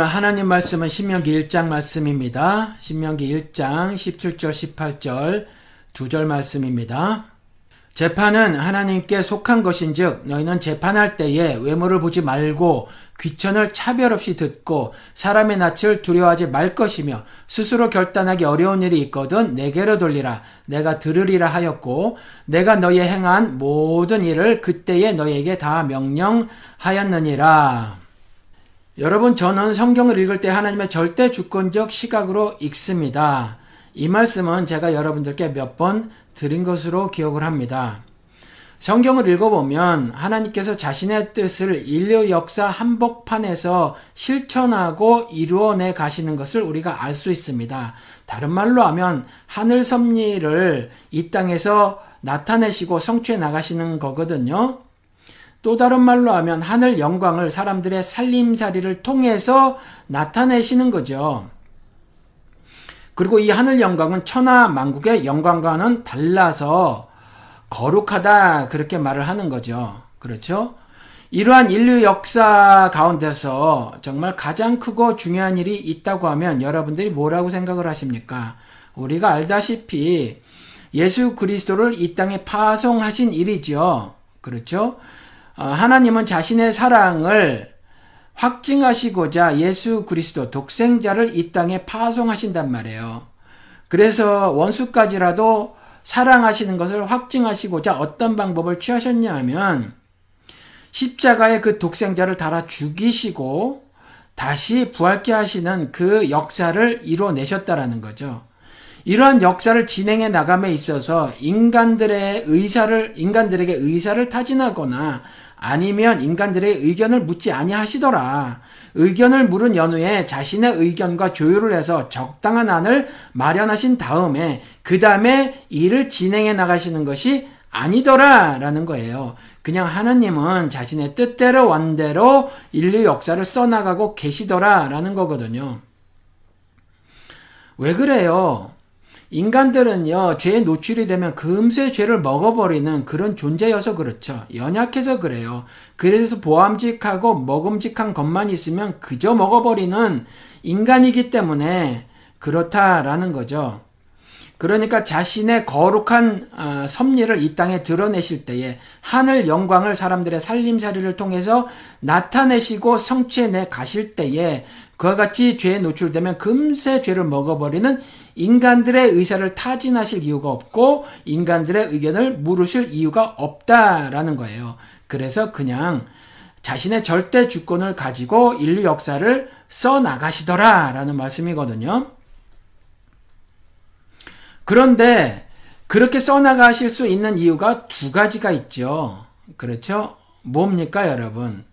오늘 하나님 말씀은 신명기 1장 말씀입니다. 신명기 1장 17절 18절 두 절 말씀입니다. 재판은 하나님께 속한 것인즉 너희는 재판할 때에 외모를 보지 말고 귀천을 차별 없이 듣고 사람의 낯을 두려워하지 말 것이며 스스로 결단하기 어려운 일이 있거든 내게로 돌리라 내가 들으리라 하였고 내가 너희 행한 모든 일을 그때에 너희에게 다 명령하였느니라. 여러분 저는 성경을 읽을 때 하나님의 절대 주권적 시각으로 읽습니다. 이 말씀은 제가 여러분들께 몇 번 드린 것으로 기억을 합니다. 성경을 읽어보면 하나님께서 자신의 뜻을 인류 역사 한복판에서 실천하고 이루어내 가시는 것을 우리가 알 수 있습니다. 다른 말로 하면 하늘 섭리를 이 땅에서 나타내시고 성취해 나가시는 거거든요. 또 다른 말로 하면 하늘 영광을 사람들의 살림살이를 통해서 나타내시는 거죠. 그리고 이 하늘 영광은 천하 만국의 영광과는 달라서 거룩하다 그렇게 말을 하는 거죠. 그렇죠? 이러한 인류 역사 가운데서 정말 가장 크고 중요한 일이 있다고 하면 여러분들이 뭐라고 생각을 하십니까? 우리가 알다시피 예수 그리스도를 이 땅에 파송하신 일이죠. 그렇죠? 어, 하나님은 자신의 사랑을 확증하시고자 예수 그리스도 독생자를 이 땅에 파송하신단 말이에요. 그래서 원수까지라도 사랑하시는 것을 확증하시고자 어떤 방법을 취하셨냐 하면 십자가에 그 독생자를 달아 죽이시고 다시 부활케 하시는 그 역사를 이뤄내셨다라는 거죠. 이러한 역사를 진행해 나감에 있어서 인간들의 의사를 인간들에게 의사를 타진하거나 아니면 인간들의 의견을 묻지 아니하시더라. 의견을 물은 연후에 자신의 의견과 조율을 해서 적당한 안을 마련하신 다음에 그 다음에 일을 진행해 나가시는 것이 아니더라라는 거예요. 그냥 하나님은 자신의 뜻대로 원대로 인류 역사를 써나가고 계시더라라는 거거든요. 왜 그래요? 인간들은요, 죄에 노출이 되면 금세 죄를 먹어버리는 그런 존재여서 그렇죠. 연약해서 그래요. 그래서 보암직하고 먹음직한 것만 있으면 그저 먹어버리는 인간이기 때문에 그렇다라는 거죠. 그러니까 자신의 거룩한 어, 섭리를 이 땅에 드러내실 때에 하늘 영광을 사람들의 살림살이를 통해서 나타내시고 성취해내 가실 때에 그와 같이 죄에 노출되면 금세 죄를 먹어버리는 인간들의 의사를 타진하실 이유가 없고 인간들의 의견을 물으실 이유가 없다라는 거예요. 그래서 그냥 자신의 절대 주권을 가지고 인류 역사를 써 나가시더라라는 말씀이거든요. 그런데 그렇게 써 나가실 수 있는 이유가 두 가지가 있죠. 그렇죠? 뭡니까, 여러분?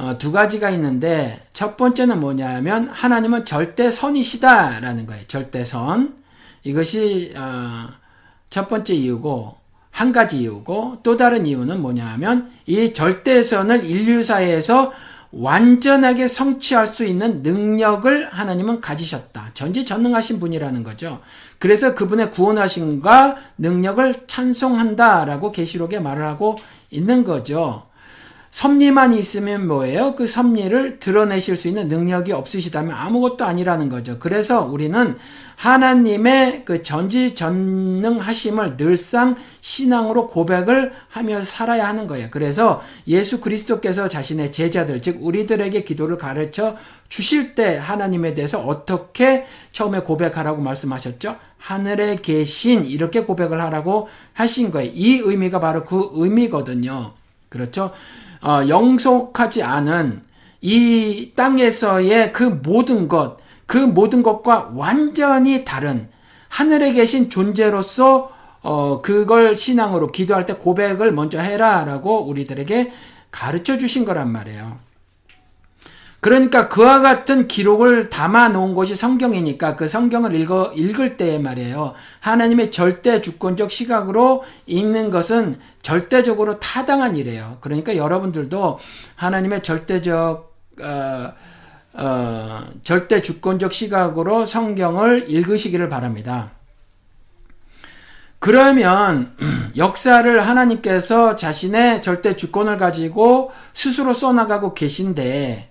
어, 두 가지가 있는데 첫 번째는 뭐냐면 하나님은 절대 선이시다라는 거예요. 절대 선. 이것이 어, 첫 번째 이유고 한 가지 이유고 또 다른 이유는 뭐냐면 이 절대 선을 인류사에서 완전하게 성취할 수 있는 능력을 하나님은 가지셨다. 전지전능하신 분이라는 거죠. 그래서 그분의 구원하심과 능력을 찬송한다라고 계시록에 말을 하고 있는 거죠. 섭리만 있으면 뭐예요? 그 섭리를 드러내실 수 있는 능력이 없으시다면 아무것도 아니라는 거죠. 그래서 우리는 하나님의 그 전지전능하심을 늘상 신앙으로 고백을 하며 살아야 하는 거예요. 그래서 예수 그리스도께서 자신의 제자들, 즉 우리들에게 기도를 가르쳐 주실 때 하나님에 대해서 어떻게 처음에 고백하라고 말씀하셨죠? 하늘에 계신 이렇게 고백을 하라고 하신 거예요. 이 의미가 바로 그 의미거든요. 그렇죠? 어, 영속하지 않은 이 땅에서의 그 모든 것, 그 모든 것과 완전히 다른 하늘에 계신 존재로서 어, 그걸 신앙으로 기도할 때 고백을 먼저 해라라고 우리들에게 가르쳐 주신 거란 말이에요. 그러니까 그와 같은 기록을 담아 놓은 것이 성경이니까 그 성경을 읽어, 읽을 때에 말이에요. 하나님의 절대 주권적 시각으로 읽는 것은 절대적으로 타당한 일이에요. 그러니까 여러분들도 하나님의 절대적, 어, 어, 절대 주권적 시각으로 성경을 읽으시기를 바랍니다. 그러면 역사를 하나님께서 자신의 절대 주권을 가지고 스스로 써나가고 계신데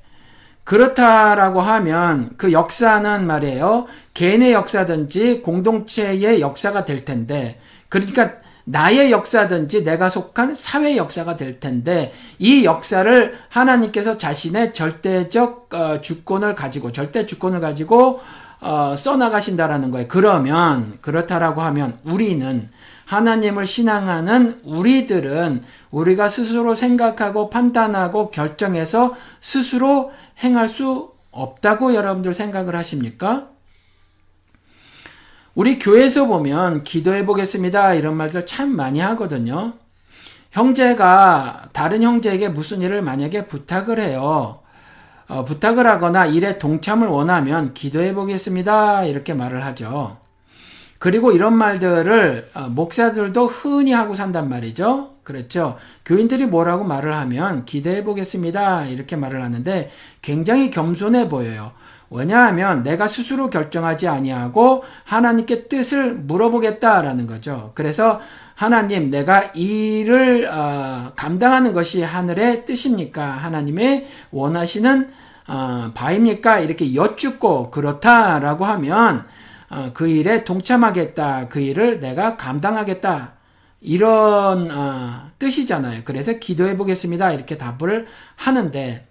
그렇다라고 하면 그 역사는 말이에요. 개인의 역사든지 공동체의 역사가 될 텐데, 그러니까 나의 역사든지 내가 속한 사회 역사가 될 텐데 이 역사를 하나님께서 자신의 절대적 어, 주권을 가지고 절대 주권을 가지고 어, 써나가신다라는 거예요. 그러면 그렇다라고 하면 우리는 하나님을 신앙하는 우리들은 우리가 스스로 생각하고 판단하고 결정해서 스스로 행할 수 없다고 여러분들 생각을 하십니까? 우리 교회에서 보면 기도해 보겠습니다. 이런 말들 참 많이 하거든요. 형제가 다른 형제에게 무슨 일을 만약에 부탁을 해요. 어, 부탁을 하거나 일에 동참을 원하면 기도해 보겠습니다. 이렇게 말을 하죠. 그리고 이런 말들을 어, 목사들도 흔히 하고 산단 말이죠. 그렇죠. 교인들이 뭐라고 말을 하면 기대해 보겠습니다. 이렇게 말을 하는데 굉장히 겸손해 보여요. 왜냐하면 내가 스스로 결정하지 아니하고 하나님께 뜻을 물어보겠다라는 거죠. 그래서 하나님 내가 일을 어, 감당하는 것이 하늘의 뜻입니까? 하나님의 원하시는 어, 바입니까? 이렇게 여쭙고 그렇다라고 하면 어, 그 일에 동참하겠다. 그 일을 내가 감당하겠다. 이런 어, 뜻이잖아요. 그래서 기도해 보겠습니다. 이렇게 답을 하는데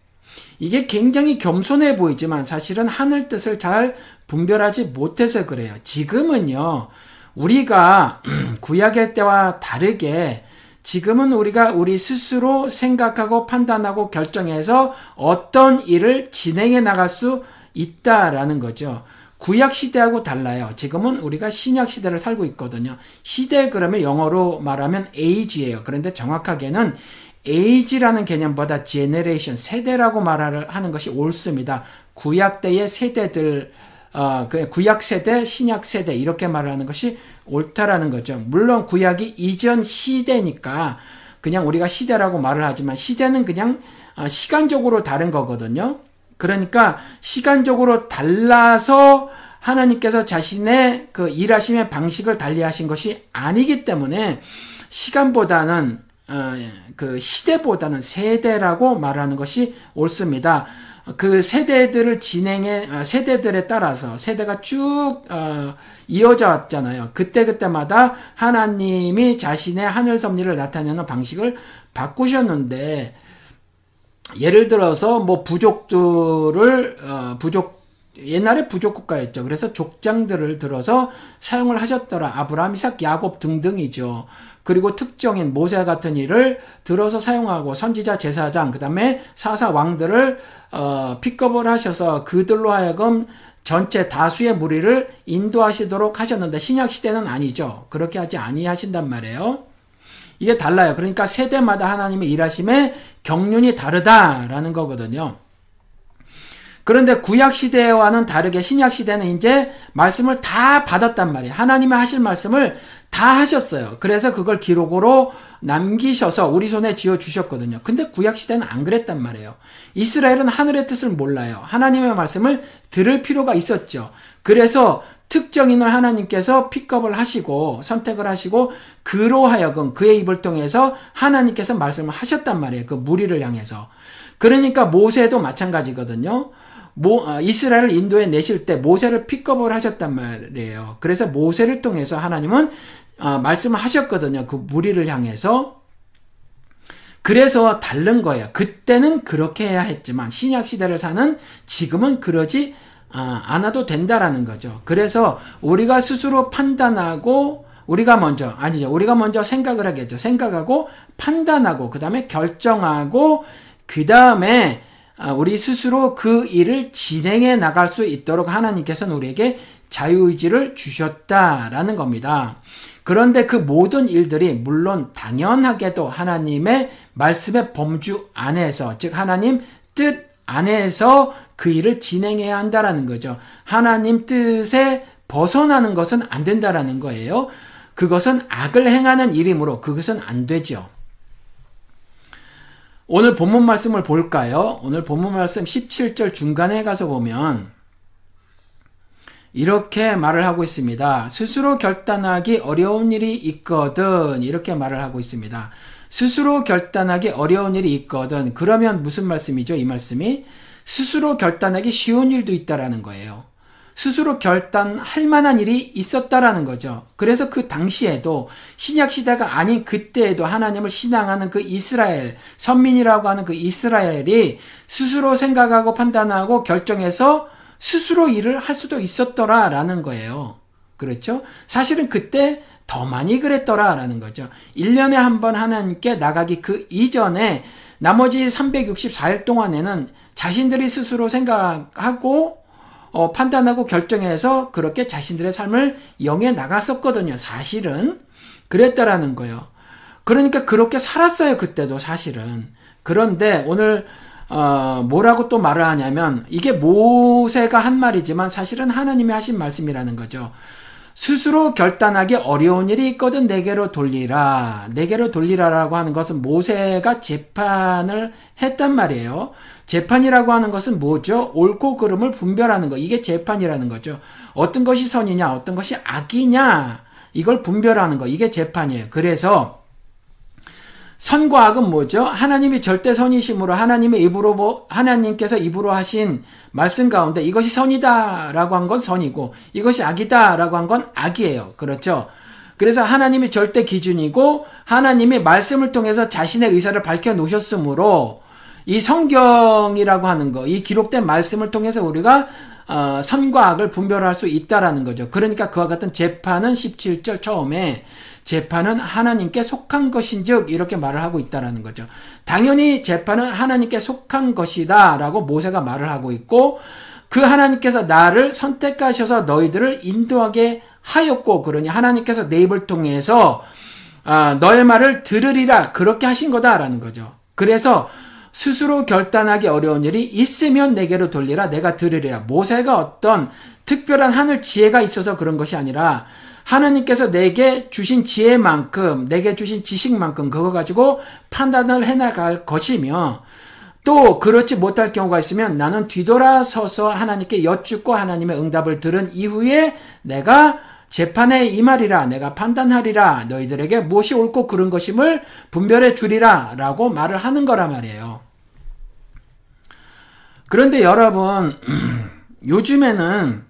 이게 굉장히 겸손해 보이지만 사실은 하늘 뜻을 잘 분별하지 못해서 그래요. 지금은요. 우리가 구약의 때와 다르게 지금은 우리가 우리 스스로 생각하고 판단하고 결정해서 어떤 일을 진행해 나갈 수 있다라는 거죠. 구약 시대하고 달라요. 지금은 우리가 신약 시대를 살고 있거든요. 시대 그러면 영어로 말하면 age예요. 그런데 정확하게는 age라는 개념보다 generation 세대라고 말을 하는 것이 옳습니다. 구약 때의 세대들 어, 그 구약 세대, 신약 세대 이렇게 말을 하는 것이 옳다라는 거죠. 물론 구약이 이전 시대니까 그냥 우리가 시대라고 말을 하지만 시대는 그냥 어, 시간적으로 다른 거거든요. 그러니까 시간적으로 달라서 하나님께서 자신의 그 일하심의 방식을 달리하신 것이 아니기 때문에 시간보다는 어, 그 시대보다는 세대라고 말하는 것이 옳습니다. 그 세대들을 진행해 아, 세대들에 따라서 세대가 쭉 어, 이어져 왔잖아요. 그때 그때마다 하나님이 자신의 하늘 섭리를 나타내는 방식을 바꾸셨는데 예를 들어서 뭐 부족들을 어, 부족 옛날에 부족 국가였죠. 그래서 족장들을 들어서 사용을 하셨더라. 아브라함, 이삭, 야곱 등등이죠. 그리고 특정인 모세 같은 일을 들어서 사용하고 선지자, 제사장, 그다음에 사사 왕들을 어, 픽업을 하셔서 그들로 하여금 전체 다수의 무리를 인도하시도록 하셨는데 신약 시대는 아니죠. 그렇게 하지 아니하신단 말이에요. 이게 달라요. 그러니까 세대마다 하나님의 일하심의 경륜이 다르다라는 거거든요. 그런데 구약 시대와는 다르게 신약 시대는 이제 말씀을 다 받았단 말이에요. 하나님의 하실 말씀을 다 하셨어요. 그래서 그걸 기록으로 남기셔서 우리 손에 쥐어 주셨거든요. 근데 구약 시대는 안 그랬단 말이에요. 이스라엘은 하늘의 뜻을 몰라요. 하나님의 말씀을 들을 필요가 있었죠. 그래서 특정인을 하나님께서 픽업을 하시고 선택을 하시고 그로 하여금 그의 입을 통해서 하나님께서 말씀을 하셨단 말이에요. 그 무리를 향해서. 그러니까 모세도 마찬가지거든요. 모, 아, 이스라엘을 인도에 내실 때 모세를 픽업을 하셨단 말이에요. 그래서 모세를 통해서 하나님은 아, 말씀을 하셨거든요. 그 무리를 향해서. 그래서 다른 거예요. 그때는 그렇게 해야 했지만 신약 시대를 사는 지금은 그러지 아, 않아도 된다라는 거죠. 그래서 우리가 스스로 판단하고 우리가 먼저 아니죠. 우리가 먼저 생각을 하겠죠. 생각하고 판단하고 그다음에 결정하고 그다음에 아, 우리 스스로 그 일을 진행해 나갈 수 있도록 하나님께서는 우리에게 자유의지를 주셨다라는 겁니다. 그런데 그 모든 일들이 물론 당연하게도 하나님의 말씀의 범주 안에서, 즉 하나님 뜻 안에서 그 일을 진행해야 한다라는 거죠. 하나님 뜻에 벗어나는 것은 안 된다라는 거예요. 그것은 악을 행하는 일이므로 그것은 안 되죠. 오늘 본문 말씀을 볼까요? 오늘 본문 말씀 17절 중간에 가서 보면 이렇게 말을 하고 있습니다. 스스로 결단하기 어려운 일이 있거든. 이렇게 말을 하고 있습니다. 스스로 결단하기 어려운 일이 있거든. 그러면 무슨 말씀이죠? 이 말씀이 스스로 결단하기 쉬운 일도 있다라는 거예요. 스스로 결단할 만한 일이 있었다라는 거죠. 그래서 그 당시에도 신약 시대가 아닌 그때에도 하나님을 신앙하는 그 이스라엘, 선민이라고 하는 그 이스라엘이 스스로 생각하고 판단하고 결정해서 스스로 일을 할 수도 있었더라라는 거예요. 그렇죠? 사실은 그때 더 많이 그랬더라라는 거죠. 1년에 한 번 하나님께 나가기 그 이전에 나머지 364일 동안에는 자신들이 스스로 생각하고 어, 판단하고 결정해서 그렇게 자신들의 삶을 영해 나갔었거든요. 사실은 그랬다라는 거예요. 그러니까 그렇게 살았어요. 그때도 사실은. 그런데 오늘 어, 뭐라고 또 말을 하냐면 이게 모세가 한 말이지만 사실은 하나님이 하신 말씀이라는 거죠. 스스로 결단하기 어려운 일이 있거든 내게로 돌리라. 내게로 돌리라라고 하는 것은 모세가 재판을 했단 말이에요. 재판이라고 하는 것은 뭐죠? 옳고 그름을 분별하는 거. 이게 재판이라는 거죠. 어떤 것이 선이냐, 어떤 것이 악이냐, 이걸 분별하는 거. 이게 재판이에요. 그래서 선과 악은 뭐죠? 하나님이 절대 선이심으로 하나님의 입으로 하나님께서 입으로 하신 말씀 가운데 이것이 선이다라고 한 건 선이고 이것이 악이다라고 한 건 악이에요. 그렇죠? 그래서 하나님이 절대 기준이고 하나님이 말씀을 통해서 자신의 의사를 밝혀 놓으셨으므로 이 성경이라고 하는 거, 이 기록된 말씀을 통해서 우리가 어, 선과 악을 분별할 수 있다라는 거죠. 그러니까 그와 같은 재판은 17절 처음에 재판은 하나님께 속한 것인즉 이렇게 말을 하고 있다라는 거죠. 당연히 재판은 하나님께 속한 것이다라고 모세가 말을 하고 있고 그 하나님께서 나를 선택하셔서 너희들을 인도하게 하였고 그러니 하나님께서 내 입을 통해서 아, 너의 말을 들으리라 그렇게 하신 거다라는 거죠. 그래서 스스로 결단하기 어려운 일이 있으면 내게로 돌리라 내가 들으리라. 모세가 어떤 특별한 하늘 지혜가 있어서 그런 것이 아니라 하나님께서 내게 주신 지혜만큼 내게 주신 지식만큼 그거 가지고 판단을 해나갈 것이며 또 그렇지 못할 경우가 있으면 나는 뒤돌아서서 하나님께 여쭙고 하나님의 응답을 들은 이후에 내가 재판에 임하리라 내가 판단하리라 너희들에게 무엇이 옳고 그른 것임을 분별해 주리라 라고 말을 하는 거란 말이에요. 그런데 여러분, 요즘에는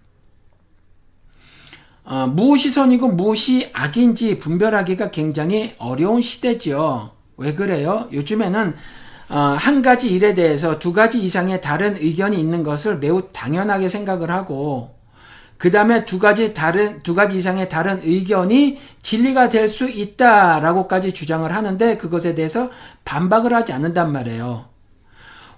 어, 무엇이 선이고 무엇이 악인지 분별하기가 굉장히 어려운 시대죠. 왜 그래요? 요즘에는 어, 한 가지 일에 대해서 두 가지 이상의 다른 의견이 있는 것을 매우 당연하게 생각을 하고 그 다음에 두 가지 다른 두 가지 이상의 다른 의견이 진리가 될 수 있다라고까지 주장을 하는데 그것에 대해서 반박을 하지 않는단 말이에요.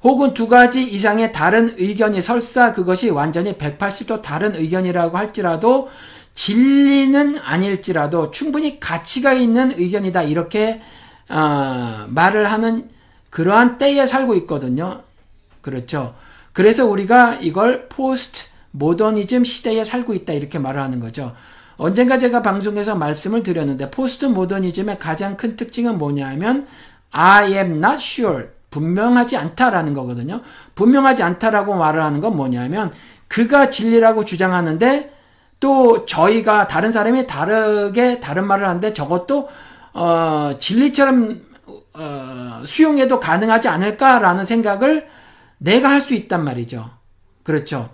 혹은 두 가지 이상의 다른 의견이 설사 그것이 완전히 180도 다른 의견이라고 할지라도 진리는 아닐지라도 충분히 가치가 있는 의견이다 이렇게 어, 말을 하는 그러한 때에 살고 있거든요. 그렇죠. 그래서 우리가 이걸 포스트 모더니즘 시대에 살고 있다 이렇게 말을 하는 거죠. 언젠가 제가 방송에서 말씀을 드렸는데 포스트 모더니즘의 가장 큰 특징은 뭐냐면 I am not sure 분명하지 않다라는 거거든요. 분명하지 않다라고 말을 하는 건 뭐냐면 그가 진리라고 주장하는데 또 저희가 다른 사람이 다르게 다른 말을 하는데 저것도 어, 진리처럼 어, 수용해도 가능하지 않을까라는 생각을 내가 할 수 있단 말이죠. 그렇죠.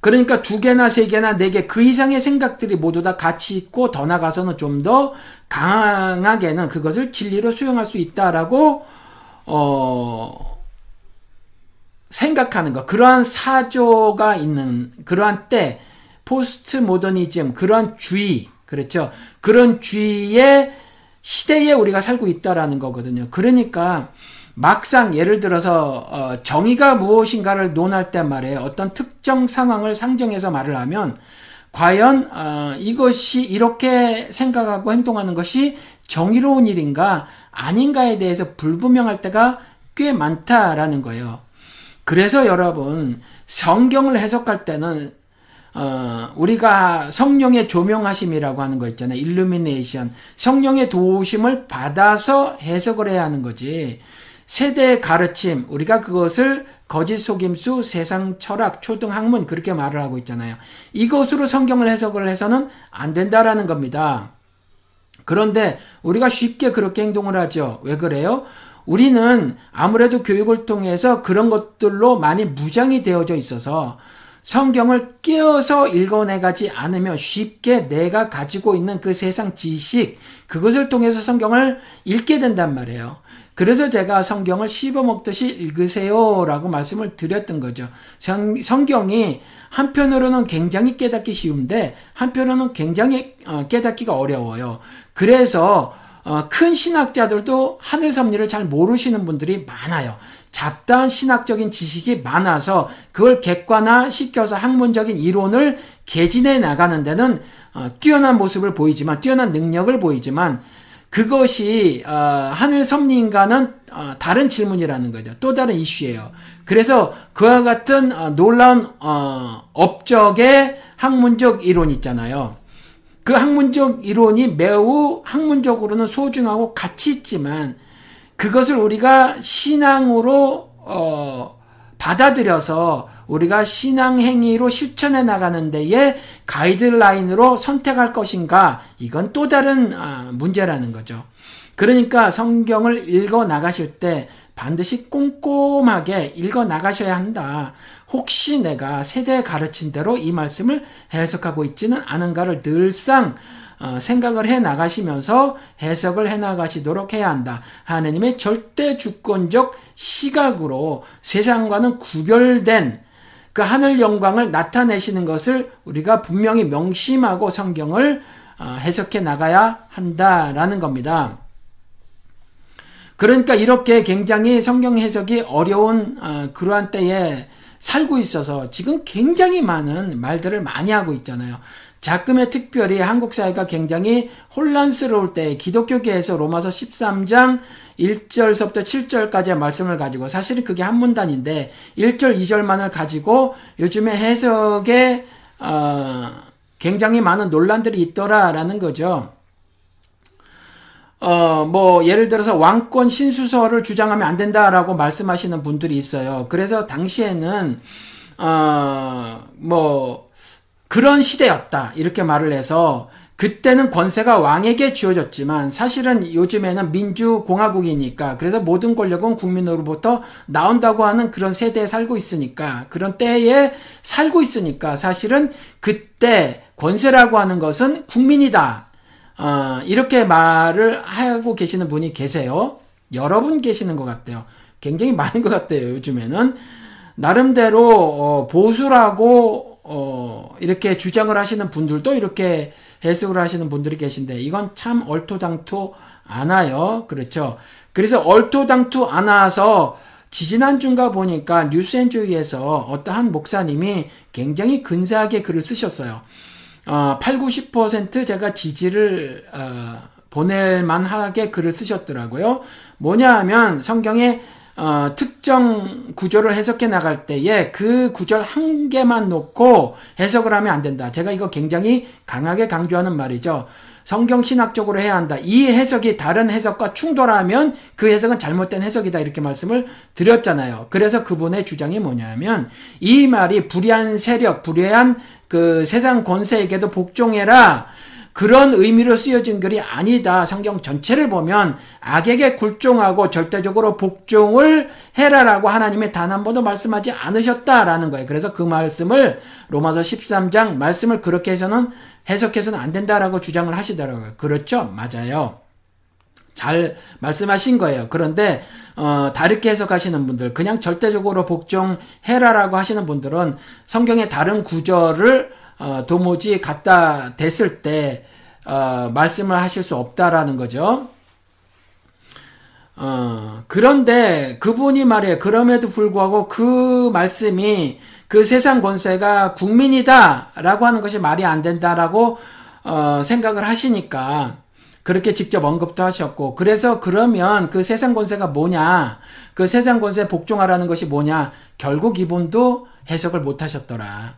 그러니까 두 개나 세 개나 네 개 그 이상의 생각들이 모두 다 가치 있고 더 나가서는 좀 더 강하게는 그것을 진리로 수용할 수 있다라고 어, 생각하는 것, 그러한 사조가 있는 그러한 때, 포스트 모더니즘, 그러한 주의, 그렇죠? 그런 주의의 시대에 우리가 살고 있다라는 거거든요. 그러니까 막상 예를 들어서 어, 정의가 무엇인가를 논할 때 말이에요. 어떤 특정 상황을 상정해서 말을 하면 과연 어, 이것이 이렇게 생각하고 행동하는 것이 정의로운 일인가 아닌가에 대해서 불분명할 때가 꽤 많다라는 거예요. 그래서 여러분 성경을 해석할 때는 어, 우리가 성령의 조명하심이라고 하는 거 있잖아요. 일루미네이션. 성령의 도우심을 받아서 해석을 해야 하는 거지. 세대의 가르침, 우리가 그것을 거짓 속임수, 세상 철학, 초등 학문 그렇게 말을 하고 있잖아요. 이것으로 성경을 해석을 해서는 안 된다라는 겁니다. 그런데 우리가 쉽게 그렇게 행동을 하죠. 왜 그래요? 우리는 아무래도 교육을 통해서 그런 것들로 많이 무장이 되어져 있어서 성경을 끼어서 읽어내가지 않으면 쉽게 내가 가지고 있는 그 세상 지식, 그것을 통해서 성경을 읽게 된단 말이에요. 그래서 제가 성경을 씹어먹듯이 읽으세요 라고 말씀을 드렸던 거죠. 성, 성경이 한편으로는 굉장히 깨닫기 쉬운데 한편으로는 굉장히 어, 깨닫기가 어려워요. 그래서 어, 큰 신학자들도 하늘 섭리를 잘 모르시는 분들이 많아요. 잡다한 신학적인 지식이 많아서 그걸 객관화 시켜서 학문적인 이론을 개진해 나가는 데는 어, 뛰어난 모습을 보이지만 뛰어난 능력을 보이지만 그것이 어, 하늘 섭리인가는 어, 다른 질문이라는 거죠. 또 다른 이슈예요. 그래서 그와 같은 어, 놀라운 어, 업적의 학문적 이론 있잖아요. 그 학문적 이론이 매우 학문적으로는 소중하고 가치 있지만 그것을 우리가 신앙으로 어, 받아들여서 우리가 신앙 행위로 실천해 나가는 데에 가이드라인으로 선택할 것인가 이건 또 다른 아, 문제라는 거죠. 그러니까 성경을 읽어 나가실 때 반드시 꼼꼼하게 읽어 나가셔야 한다. 혹시 내가 세대에 가르친 대로 이 말씀을 해석하고 있지는 않은가를 늘상 어, 생각을 해 나가시면서 해석을 해 나가시도록 해야 한다. 하느님의 절대 주권적 시각으로 세상과는 구별된 그 하늘 영광을 나타내시는 것을 우리가 분명히 명심하고 성경을 어, 해석해 나가야 한다라는 겁니다. 그러니까 이렇게 굉장히 성경 해석이 어려운 어, 그러한 때에 살고 있어서 지금 굉장히 많은 말들을 많이 하고 있잖아요. 자금에 특별히 한국 사회가 굉장히 혼란스러울 때 기독교계에서 로마서 13장 1절서부터 7절까지의 말씀을 가지고 사실은 그게 한 문단인데 1절 2절만을 가지고 요즘에 해석에 어, 굉장히 많은 논란들이 있더라라는 거죠. 어, 뭐, 예를 들어서 왕권 신수설을 주장하면 안 된다라고 말씀하시는 분들이 있어요. 그래서 당시에는, 어, 뭐, 그런 시대였다. 이렇게 말을 해서 그때는 권세가 왕에게 주어졌지만 사실은 요즘에는 민주공화국이니까 그래서 모든 권력은 국민으로부터 나온다고 하는 그런 세대에 살고 있으니까 그런 때에 살고 있으니까 사실은 그때 권세라고 하는 것은 국민이다. 어, 이렇게 말을 하고 계시는 분이 계세요. 여러 분 계시는 것 같아요. 굉장히 많은 것 같아요. 요즘에는 나름대로 어, 보수라고 어, 이렇게 주장을 하시는 분들도 이렇게 해석을 하시는 분들이 계신데 이건 참 얼토당토 않아요. 그렇죠. 그래서 얼토당토 않아서 지지난주인가 보니까 뉴스엔조이에서 어떠한 목사님이 굉장히 근사하게 글을 쓰셨어요. 어, 8, 90% 제가 지지를 어, 보낼 만하게 글을 쓰셨더라고요. 뭐냐 하면 성경에 어, 특정 구조를 해석해 나갈 때에 그 구절 한 개만 놓고 해석을 하면 안 된다. 제가 이거 굉장히 강하게 강조하는 말이죠. 성경 신학적으로 해야 한다. 이 해석이 다른 해석과 충돌하면 그 해석은 잘못된 해석이다. 이렇게 말씀을 드렸잖아요. 그래서 그분의 주장이 뭐냐면 이 말이 불의한 세력, 불의한 그 세상 권세에게도 복종해라. 그런 의미로 쓰여진 글이 아니다. 성경 전체를 보면 악에게 굴종하고 절대적으로 복종을 해라라고 하나님의 단 한 번도 말씀하지 않으셨다라는 거예요. 그래서 그 말씀을 로마서 13장 말씀을 그렇게 해서는 해석해서는 안 된다라고 주장을 하시더라고요. 그렇죠? 맞아요. 잘 말씀하신 거예요. 그런데 어, 다르게 해석하시는 분들, 그냥 절대적으로 복종해라라고 하시는 분들은 성경의 다른 구절을 어, 도무지 갖다 댔을 때 어, 말씀을 하실 수 없다라는 거죠. 어, 그런데 그분이 말이에요. 그럼에도 불구하고 그 말씀이 그 세상 권세가 국민이다라고 하는 것이 말이 안 된다라고 어, 생각을 하시니까 그렇게 직접 언급도 하셨고 그래서 그러면 그 세상 권세가 뭐냐 그 세상 권세 복종하라는 것이 뭐냐 결국 이분도 해석을 못 하셨더라.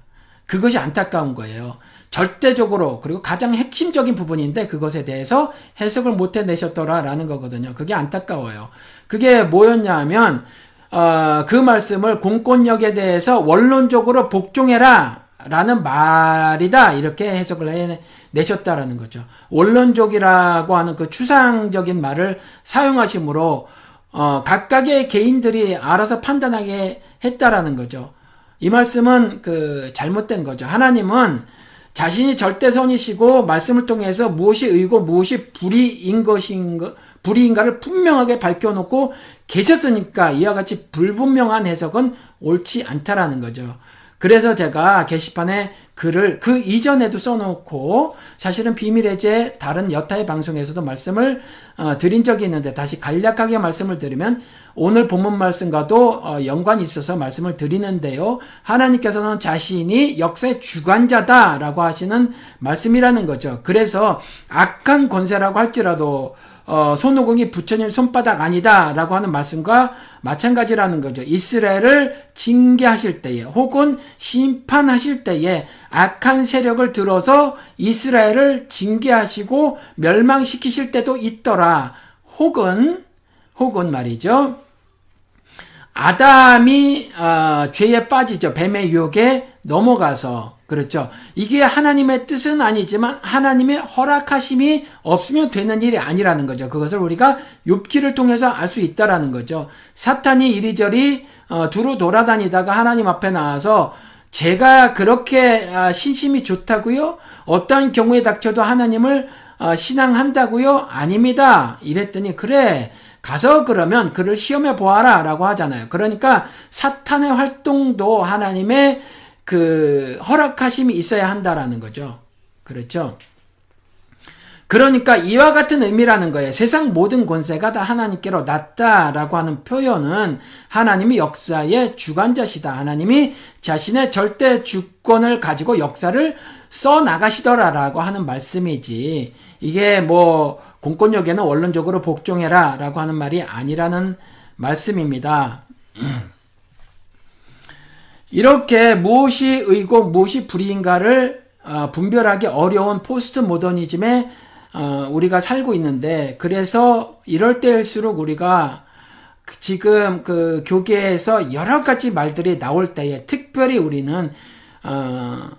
그것이 안타까운 거예요. 절대적으로 그리고 가장 핵심적인 부분인데 그것에 대해서 해석을 못 해내셨더라라는 거거든요. 그게 안타까워요. 그게 뭐였냐 하면 어, 그 말씀을 공권력에 대해서 원론적으로 복종해라 라는 말이다 이렇게 해석을 해내셨다라는 거죠. 원론적이라고 하는 그 추상적인 말을 사용하시므로 어, 각각의 개인들이 알아서 판단하게 했다라는 거죠. 이 말씀은 그 잘못된 거죠. 하나님은 자신이 절대 선이시고 말씀을 통해서 무엇이 의고 무엇이 불의인 것인가 불의인가를 분명하게 밝혀놓고 계셨으니까 이와 같이 불분명한 해석은 옳지 않다라는 거죠. 그래서 제가 게시판에 글을 그 이전에도 써놓고 사실은 비밀의 제 다른 여타의 방송에서도 말씀을 어, 드린 적이 있는데 다시 간략하게 말씀을 드리면 오늘 본문 말씀과도 어, 연관이 있어서 말씀을 드리는데요. 하나님께서는 자신이 역사의 주관자다라고 하시는 말씀이라는 거죠. 그래서 악한 권세라고 할지라도 어, 손오공이 부처님 손바닥 아니다라고 하는 말씀과 마찬가지라는 거죠. 이스라엘을 징계하실 때에 혹은 심판하실 때에 악한 세력을 들어서 이스라엘을 징계하시고 멸망시키실 때도 있더라. 혹은 혹은 말이죠. 아담이 어, 죄에 빠지죠. 뱀의 유혹에 넘어가서 그렇죠. 이게 하나님의 뜻은 아니지만 하나님의 허락하심이 없으면 되는 일이 아니라는 거죠. 그것을 우리가 욥기를 통해서 알 수 있다라는 거죠. 사탄이 이리저리 어, 두루 돌아다니다가 하나님 앞에 나와서 제가 그렇게 아, 신심이 좋다고요? 어떤 경우에 닥쳐도 하나님을 어, 신앙한다고요? 아닙니다. 이랬더니 그래. 가서 그러면 그를 시험해 보아라 라고 하잖아요. 그러니까 사탄의 활동도 하나님의 그 허락하심이 있어야 한다라는 거죠. 그렇죠? 그러니까 이와 같은 의미라는 거예요. 세상 모든 권세가 다 하나님께로 났다라고 하는 표현은 하나님이 역사의 주관자시다. 하나님이 자신의 절대 주권을 가지고 역사를 써 나가시더라라고 하는 말씀이지. 이게 뭐 공권력에는 원론적으로 복종해라라고 하는 말이 아니라는 말씀입니다. 이렇게 무엇이 의고 무엇이 불의인가를 어, 분별하기 어려운 포스트 모더니즘에 어, 우리가 살고 있는데 그래서 이럴 때일수록 우리가 지금 그 교계에서 여러 가지 말들이 나올 때에 특별히 우리는 어,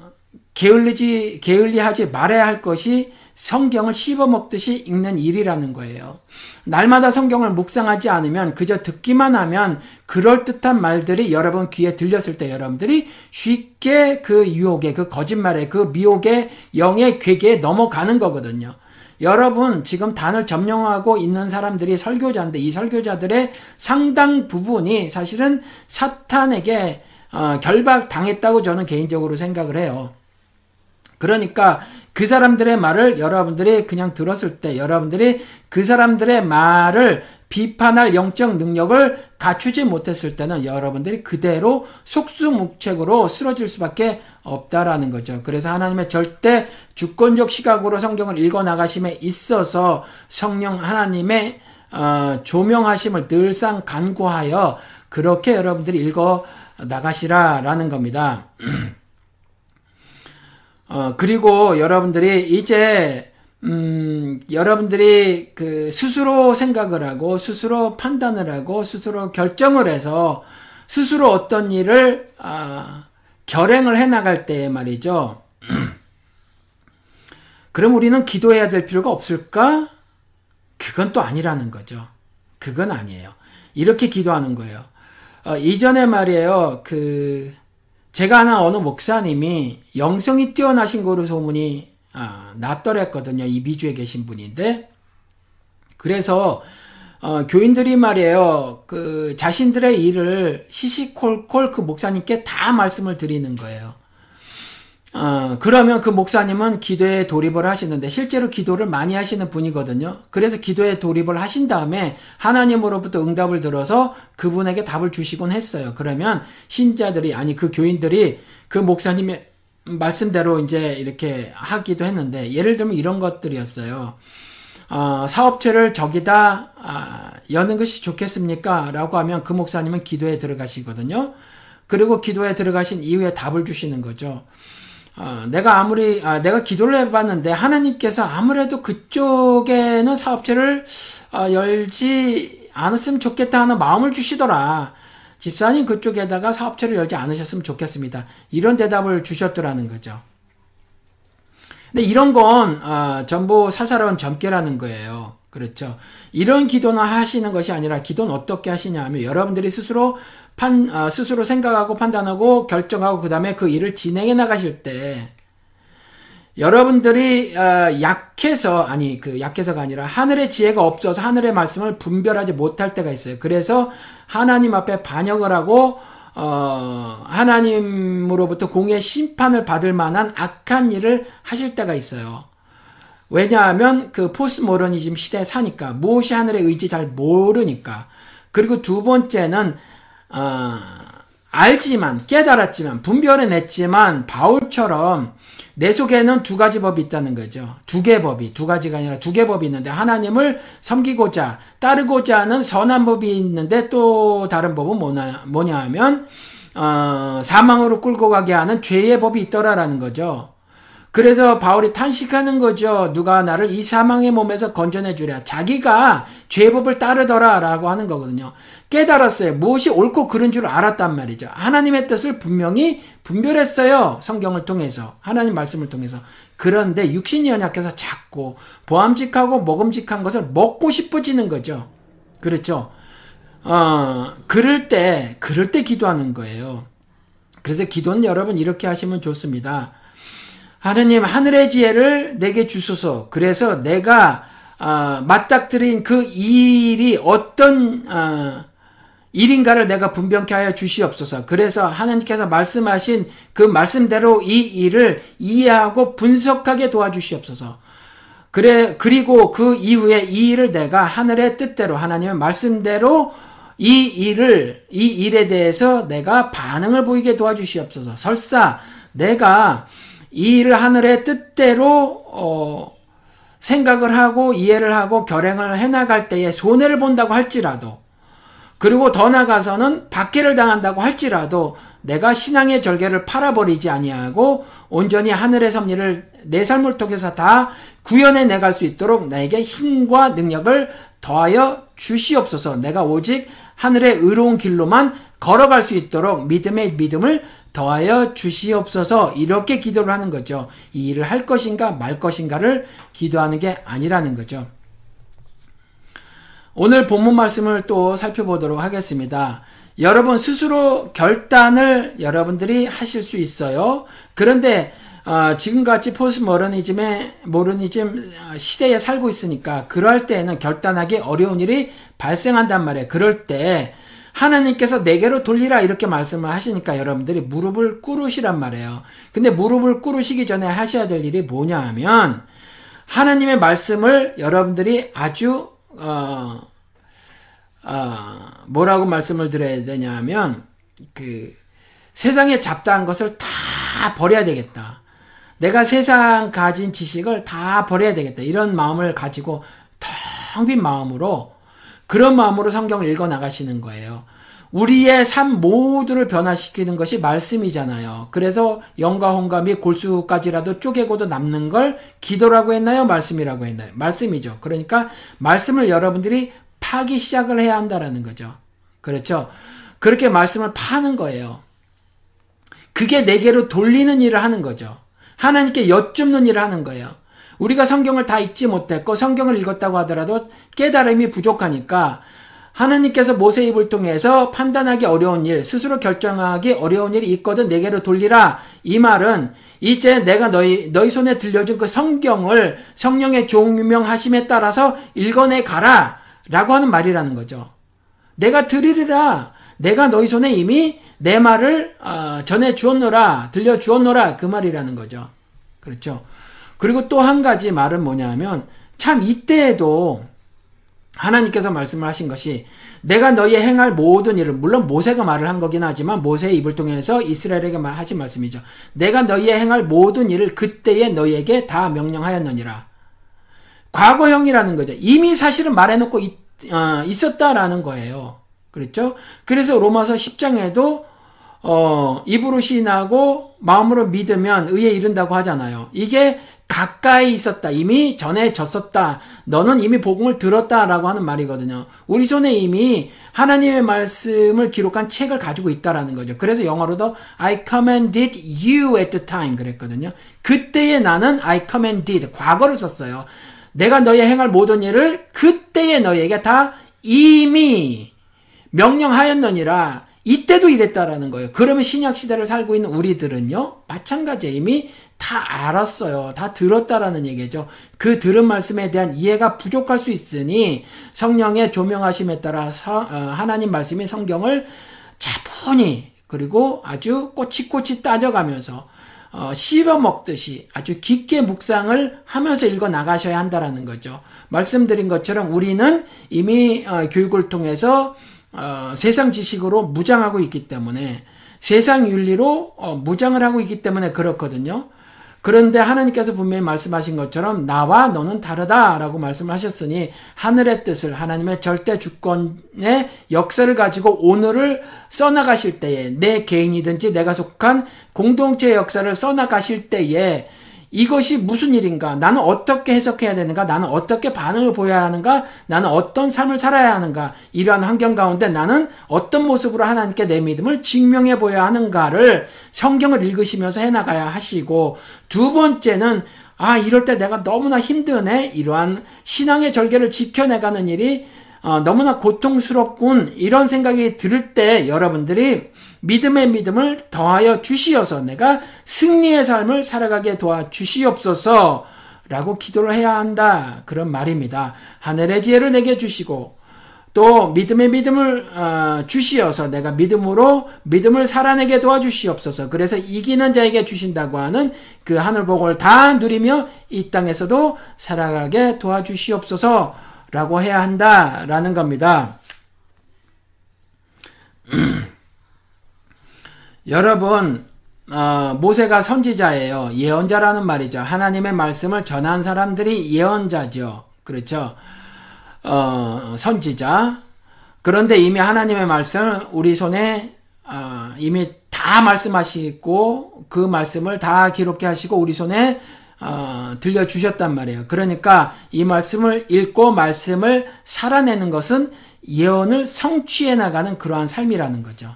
게을리지 게을리하지 말아야 할 것이 성경을 씹어먹듯이 읽는 일이라는 거예요. 날마다 성경을 묵상하지 않으면 그저 듣기만 하면 그럴듯한 말들이 여러분 귀에 들렸을 때 여러분들이 쉽게 그 유혹에 그 거짓말에 그 미혹에 영의 괴계에 넘어가는 거거든요. 여러분 지금 단을 점령하고 있는 사람들이 설교자인데 이 설교자들의 상당 부분이 사실은 사탄에게 어, 결박당했다고 저는 개인적으로 생각을 해요. 그러니까 그 사람들의 말을 여러분들이 그냥 들었을 때 여러분들이 그 사람들의 말을 비판할 영적 능력을 갖추지 못했을 때는 여러분들이 그대로 속수묵책으로 쓰러질 수밖에 없다라는 거죠. 그래서 하나님의 절대 주권적 시각으로 성경을 읽어 나가심에 있어서 성령 하나님의 어, 조명하심을 늘상 간구하여 그렇게 여러분들이 읽어 나가시라라는 겁니다. 어, 그리고 여러분들이 이제, 음, 여러분들이 그 스스로 생각을 하고, 스스로 판단을 하고, 스스로 결정을 해서, 스스로 어떤 일을, 아, 결행을 해 나갈 때 말이죠. 그럼 우리는 기도해야 될 필요가 없을까? 그건 또 아니라는 거죠. 그건 아니에요. 이렇게 기도하는 거예요. 어, 이전에 말이에요. 그, 제가 아는 어느 목사님이 영성이 뛰어나신 거로 소문이 아, 났더랬거든요. 이 미주에 계신 분인데 그래서 어, 교인들이 말이에요. 그 자신들의 일을 시시콜콜 그 목사님께 다 말씀을 드리는 거예요. 어, 그러면 그 목사님은 기도에 돌입을 하시는데 실제로 기도를 많이 하시는 분이거든요. 그래서 기도에 돌입을 하신 다음에 하나님으로부터 응답을 들어서 그분에게 답을 주시곤 했어요. 그러면 신자들이 아니 그 교인들이 그 목사님의 말씀대로 이제 이렇게 하기도 했는데 예를 들면 이런 것들이었어요. 어, 사업체를 저기다 아, 여는 것이 좋겠습니까? 라고 하면 그 목사님은 기도에 들어가시거든요. 그리고 기도에 들어가신 이후에 답을 주시는 거죠. 어, 내가 아무리 아, 내가 기도를 해봤는데 하나님께서 아무래도 그쪽에는 사업체를 어, 열지 않았으면 좋겠다 하는 마음을 주시더라. 집사님 그쪽에다가 사업체를 열지 않으셨으면 좋겠습니다. 이런 대답을 주셨더라는 거죠. 근데 이런 건 어, 전부 사사로운 점괘라는 거예요. 그렇죠. 이런 기도는 하시는 것이 아니라 기도는 어떻게 하시냐 하면 여러분들이 스스로 판, 어, 스스로 생각하고 판단하고 결정하고 그 다음에 그 일을 진행해 나가실 때 여러분들이 어, 약해서 아니 그 약해서가 아니라 하늘의 지혜가 없어서 하늘의 말씀을 분별하지 못할 때가 있어요. 그래서 하나님 앞에 반역을 하고 어, 하나님으로부터 공의 심판을 받을 만한 악한 일을 하실 때가 있어요. 왜냐하면 그 포스모더니즘 시대에 사니까 무엇이 하늘의 의지 잘 모르니까 그리고 두 번째는 어, 알지만 깨달았지만 분별해냈지만 바울처럼 내 속에는 두 가지 법이 있다는 거죠. 두 개 법이 두 가지가 아니라 두 개 법이 있는데 하나님을 섬기고자 따르고자 하는 선한 법이 있는데 또 다른 법은 뭐냐, 뭐냐 하면 어, 사망으로 끌고 가게 하는 죄의 법이 있더라라는 거죠. 그래서 바울이 탄식하는 거죠. 누가 나를 이 사망의 몸에서 건져내 주랴. 자기가 죄법을 따르더라라고 하는 거거든요. 깨달았어요. 무엇이 옳고 그른 줄 알았단 말이죠. 하나님의 뜻을 분명히 분별했어요. 성경을 통해서. 하나님 말씀을 통해서. 그런데 육신이 연약해서 자꾸 보암직하고 먹음직한 것을 먹고 싶어지는 거죠. 그렇죠. 어, 그럴 때, 그럴 때 기도하는 거예요. 그래서 기도는 여러분 이렇게 하시면 좋습니다. 하느님 하늘의 지혜를 내게 주소서. 그래서 내가 어, 맞닥뜨린 그 일이 어떤 어, 일인가를 내가 분명케 하여 주시옵소서. 그래서 하나님께서 말씀하신 그 말씀대로 이 일을 이해하고 분석하게 도와주시옵소서. 그래 그리고 그 이후에 이 일을 내가 하늘의 뜻대로 하나님의 말씀대로 이 일을 이 일에 대해서 내가 반응을 보이게 도와주시옵소서. 설사 내가 이 일을 하늘의 뜻대로 어, 생각을 하고 이해를 하고 결행을 해나갈 때에 손해를 본다고 할지라도 그리고 더 나가서는 박해를 당한다고 할지라도 내가 신앙의 절개를 팔아버리지 아니하고 온전히 하늘의 섭리를 내 삶을 통해서 다 구현해 내갈 수 있도록 나에게 힘과 능력을 더하여 주시옵소서. 내가 오직 하늘의 의로운 길로만 걸어갈 수 있도록 믿음의 믿음을 더하여 주시옵소서 이렇게 기도를 하는 거죠. 이 일을 할 것인가 말 것인가를 기도하는 게 아니라는 거죠. 오늘 본문 말씀을 또 살펴보도록 하겠습니다. 여러분 스스로 결단을 여러분들이 하실 수 있어요. 그런데 어, 지금같이 포스 모더니즘의 모더니즘 시대에 살고 있으니까 그럴 때에는 결단하기 어려운 일이 발생한단 말이에요. 그럴 때 하나님께서 내게로 돌리라 이렇게 말씀을 하시니까 여러분들이 무릎을 꿇으시란 말이에요. 근데 무릎을 꿇으시기 전에 하셔야 될 일이 뭐냐 하면 하나님의 말씀을 여러분들이 아주 어, 어, 뭐라고 말씀을 드려야 되냐면 그 세상에 잡다한 것을 다 버려야 되겠다. 내가 세상 가진 지식을 다 버려야 되겠다. 이런 마음을 가지고 텅 빈 마음으로 그런 마음으로 성경을 읽어 나가시는 거예요. 우리의 삶 모두를 변화시키는 것이 말씀이잖아요. 그래서 영과 및 골수까지라도 쪼개고도 남는 걸 기도라고 했나요? 말씀이라고 했나요? 말씀이죠. 그러니까 말씀을 여러분들이 파기 시작을 해야 한다라는 거죠. 그렇죠? 그렇게 말씀을 파는 거예요. 그게 내게로 돌리는 일을 하는 거죠. 하나님께 여쭙는 일을 하는 거예요. 우리가 성경을 다 읽지 못했고 성경을 읽었다고 하더라도 깨달음이 부족하니까 하나님께서 모세 입을 통해서 판단하기 어려운 일, 스스로 결정하기 어려운 일이 있거든 내게로 돌리라. 이 말은 이제 내가 너희 너희 손에 들려준 그 성경을 성령의 종명하심에 따라서 읽어내 가라라고 하는 말이라는 거죠. 내가 들으리라. 내가 너희 손에 이미 내 말을 어, 전해 주었노라, 들려 주었노라 그 말이라는 거죠. 그렇죠. 그리고 또 한 가지 말은 뭐냐면 참 이때에도 하나님께서 말씀을 하신 것이 내가 너희 행할 모든 일을 물론 모세가 말을 한 거긴 하지만 모세의 입을 통해서 이스라엘에게 하신 말씀이죠. 내가 너희의 행할 모든 일을 그때에 너희에게 다 명령하였느니라. 과거형이라는 거죠. 이미 사실은 말해놓고 있, 어, 있었다라는 거예요. 그렇죠? 그래서 로마서 10장에도 어, 입으로 시인하고 마음으로 믿으면 의에 이른다고 하잖아요. 이게 가까이 있었다. 이미 전해졌었다. 너는 이미 복음을 들었다 라고 하는 말이거든요. 우리 손에 이미 하나님의 말씀을 기록한 책을 가지고 있다라는 거죠. 그래서 영어로도 I commanded you at the time 그랬거든요. 그때에 나는 I commanded 과거를 썼어요. 내가 너희 행할 모든 일을 그때에 너희에게 다 이미 명령하였느니라. 이때도 이랬다라는 거예요. 그러면 신약 시대를 살고 있는 우리들은요, 마찬가지에 이미 다 알았어요. 다 들었다라는 얘기죠. 그 들은 말씀에 대한 이해가 부족할 수 있으니 성령의 조명하심에 따라 서, 어, 하나님 말씀이 성경을 차분히 그리고 아주 꼬치꼬치 따져가면서 어, 씹어 먹듯이 아주 깊게 묵상을 하면서 읽어 나가셔야 한다라는 거죠. 말씀드린 것처럼 우리는 이미 어, 교육을 통해서 어, 세상 지식으로 무장하고 있기 때문에 세상 윤리로 어, 무장을 하고 있기 때문에 그렇거든요. 그런데 하나님께서 분명히 말씀하신 것처럼 나와 너는 다르다라고 말씀을 하셨으니 하늘의 뜻을 하나님의 절대 주권의 역사를 가지고 오늘을 써나가실 때에 내 개인이든지 내가 속한 공동체의 역사를 써나가실 때에 이것이 무슨 일인가? 나는 어떻게 해석해야 되는가? 나는 어떻게 반응을 보여야 하는가? 나는 어떤 삶을 살아야 하는가? 이러한 환경 가운데 나는 어떤 모습으로 하나님께 내 믿음을 증명해 보여야 하는가를 성경을 읽으시면서 해나가야 하시고 두 번째는 아, 이럴 때 내가 너무나 힘드네? 이러한 신앙의 절개를 지켜내가는 일이 어, 너무나 고통스럽군. 이런 생각이 들때 여러분들이 믿음의 믿음을 더하여 주시어서 내가 승리의 삶을 살아가게 도와 주시옵소서 라고 기도를 해야 한다. 그런 말입니다. 하늘의 지혜를 내게 주시고 또 믿음의 믿음을 어, 주시어서 내가 믿음으로 믿음을 살아내게 도와주시옵소서. 그래서 이기는 자에게 주신다고 하는 그 하늘 복을 다 누리며 이 땅에서도 살아가게 도와주시옵소서라고 해야 한다라는 겁니다. 여러분, 어, 모세가 선지자예요. 예언자라는 말이죠. 하나님의 말씀을 전한 사람들이 예언자죠. 그렇죠. 어, 선지자. 그런데 이미 하나님의 말씀을 우리 손에 어, 이미 다 말씀하시고 그 말씀을 다 기록해 하시고 우리 손에 어, 들려주셨단 말이에요. 그러니까 이 말씀을 읽고 말씀을 살아내는 것은 예언을 성취해 나가는 그러한 삶이라는 거죠.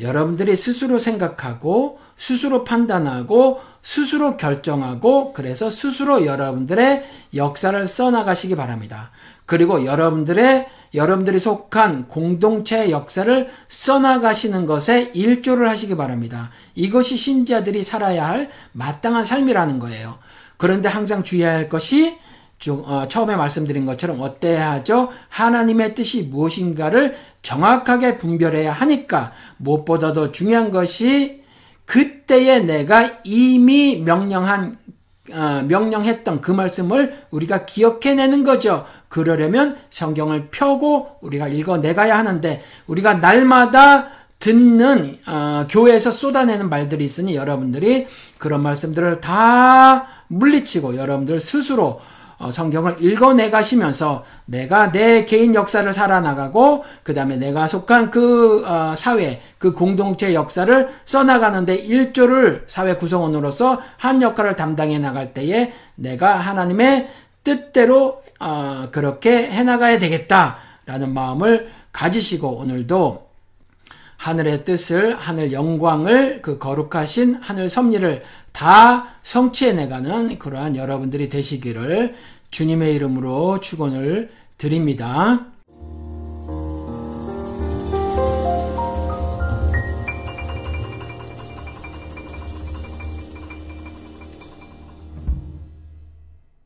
여러분들이 스스로 생각하고 스스로 판단하고 스스로 결정하고 그래서 스스로 여러분들의 역사를 써나가시기 바랍니다. 그리고 여러분들의 여러분들이 속한 공동체의 역사를 써나가시는 것에 일조를 하시기 바랍니다. 이것이 신자들이 살아야 할 마땅한 삶이라는 거예요. 그런데 항상 주의해야 할 것이 어, 처음에 말씀드린 것처럼 어때야 하죠? 하나님의 뜻이 무엇인가를 정확하게 분별해야 하니까 무엇보다도 중요한 것이 그때에 내가 이미 명령한 어, 명령했던 그 말씀을 우리가 기억해내는 거죠. 그러려면 성경을 펴고 우리가 읽어내가야 하는데 우리가 날마다 듣는 어, 교회에서 쏟아내는 말들이 있으니 여러분들이 그런 말씀들을 다 물리치고 여러분들 스스로 어, 성경을 읽어내 가시면서 내가 내 개인 역사를 살아나가고 그 다음에 내가 속한 그 어, 사회 그 공동체 역사를 써나가는데 일조를 사회 구성원으로서 한 역할을 담당해 나갈 때에 내가 하나님의 뜻대로 어, 그렇게 해나가야 되겠다라는 마음을 가지시고 오늘도 하늘의 뜻을, 하늘 영광을, 그 거룩하신 하늘 섭리를 다 성취해내가는 그러한 여러분들이 되시기를 주님의 이름으로 축원을 드립니다.